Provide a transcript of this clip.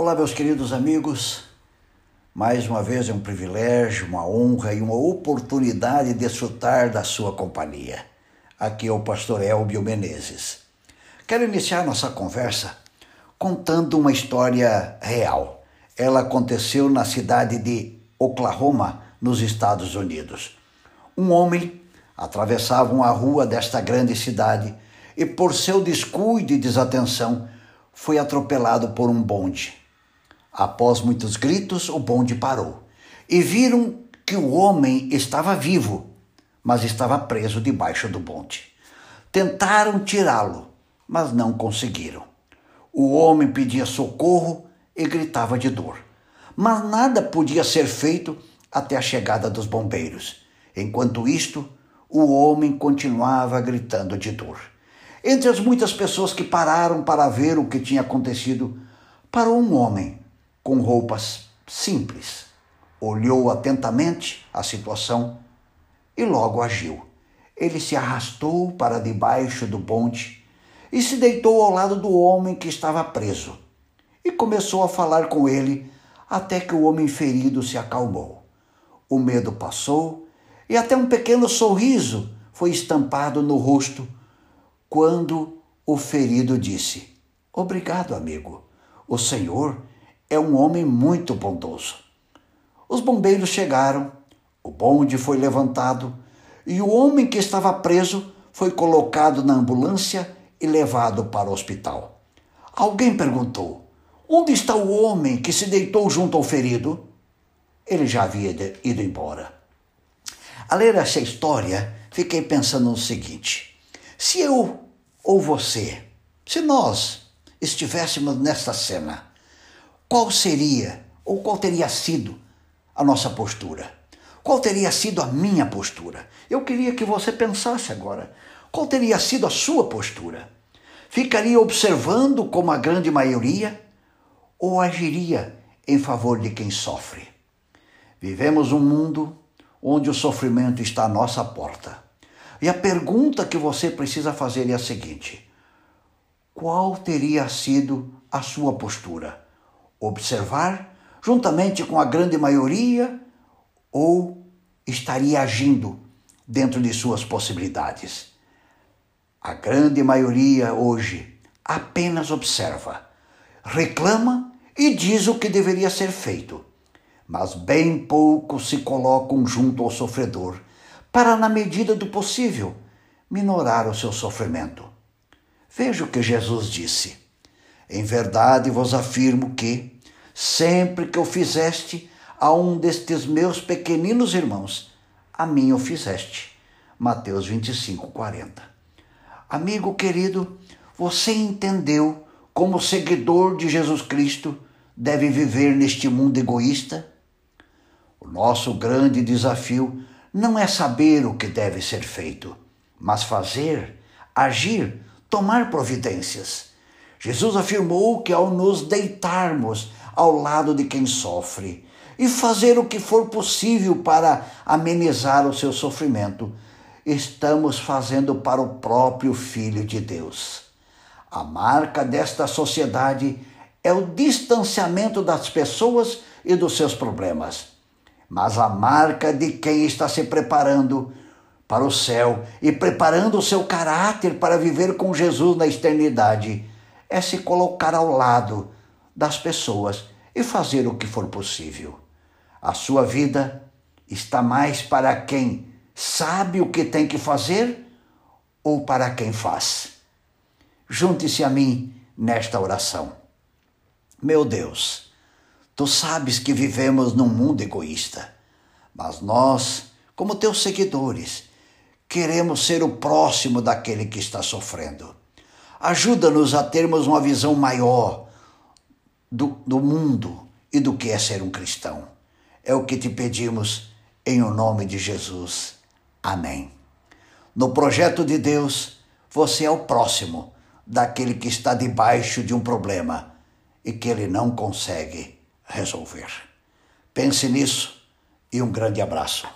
Olá, meus queridos amigos. Mais uma vez é um privilégio, uma honra e uma oportunidade de desfrutar da sua companhia. Aqui é o pastor Elbio Menezes. Quero iniciar nossa conversa contando uma história real. Ela aconteceu na cidade de Oklahoma, nos Estados Unidos. Um homem atravessava uma rua desta grande cidade e, por seu descuido e desatenção, foi atropelado por um bonde. Após muitos gritos, o bonde parou e viram que o homem estava vivo, mas estava preso debaixo do bonde. Tentaram tirá-lo, mas não conseguiram. O homem pedia socorro e gritava de dor, mas nada podia ser feito até a chegada dos bombeiros. Enquanto isto, o homem continuava gritando de dor. Entre as muitas pessoas que pararam para ver o que tinha acontecido, parou um homem com roupas simples. Olhou atentamente a situação e logo agiu. Ele se arrastou para debaixo do bonde e se deitou ao lado do homem que estava preso e começou a falar com ele até que o homem ferido se acalmou. O medo passou e até um pequeno sorriso foi estampado no rosto quando o ferido disse: Obrigado, amigo. O Senhor é um homem muito bondoso. Os bombeiros chegaram, o bonde foi levantado e o homem que estava preso foi colocado na ambulância e levado para o hospital. Alguém perguntou: Onde está o homem que se deitou junto ao ferido? Ele já havia ido embora. A ler essa história, fiquei pensando no seguinte: se eu ou você, se nós estivéssemos nesta cena, qual seria ou qual teria sido a nossa postura? Qual teria sido a minha postura? Eu queria que você pensasse agora. Qual teria sido a sua postura? Ficaria observando como a grande maioria ou agiria em favor de quem sofre? Vivemos um mundo onde o sofrimento está à nossa porta. E a pergunta que você precisa fazer é a seguinte: qual teria sido a sua postura? Observar juntamente com a grande maioria ou estaria agindo dentro de suas possibilidades? A grande maioria hoje apenas observa, reclama e diz o que deveria ser feito, mas bem poucos se colocam junto ao sofredor para, na medida do possível, minorar o seu sofrimento. Veja o que Jesus disse. Em verdade vos afirmo que, sempre que o fizeste a um destes meus pequeninos irmãos, a mim o fizeste. Mateus 25, 40. Amigo querido, você entendeu como seguidor de Jesus Cristo deve viver neste mundo egoísta? O nosso grande desafio não é saber o que deve ser feito, mas fazer, agir, tomar providências. Jesus afirmou que ao nos deitarmos ao lado de quem sofre e fazer o que for possível para amenizar o seu sofrimento, estamos fazendo para o próprio Filho de Deus. A marca desta sociedade é o distanciamento das pessoas e dos seus problemas. Mas a marca de quem está se preparando para o céu e preparando o seu caráter para viver com Jesus na eternidade é se colocar ao lado das pessoas e fazer o que for possível. A sua vida está mais para quem sabe o que tem que fazer ou para quem faz. Junte-se a mim nesta oração. Meu Deus, tu sabes que vivemos num mundo egoísta, mas nós, como teus seguidores, queremos ser o próximo daquele que está sofrendo. Ajuda-nos a termos uma visão maior do, do mundo e do que é ser um cristão. É o que te pedimos em o nome de Jesus. Amém. No projeto de Deus, você é o próximo daquele que está debaixo de um problema e que ele não consegue resolver. Pense nisso e um grande abraço.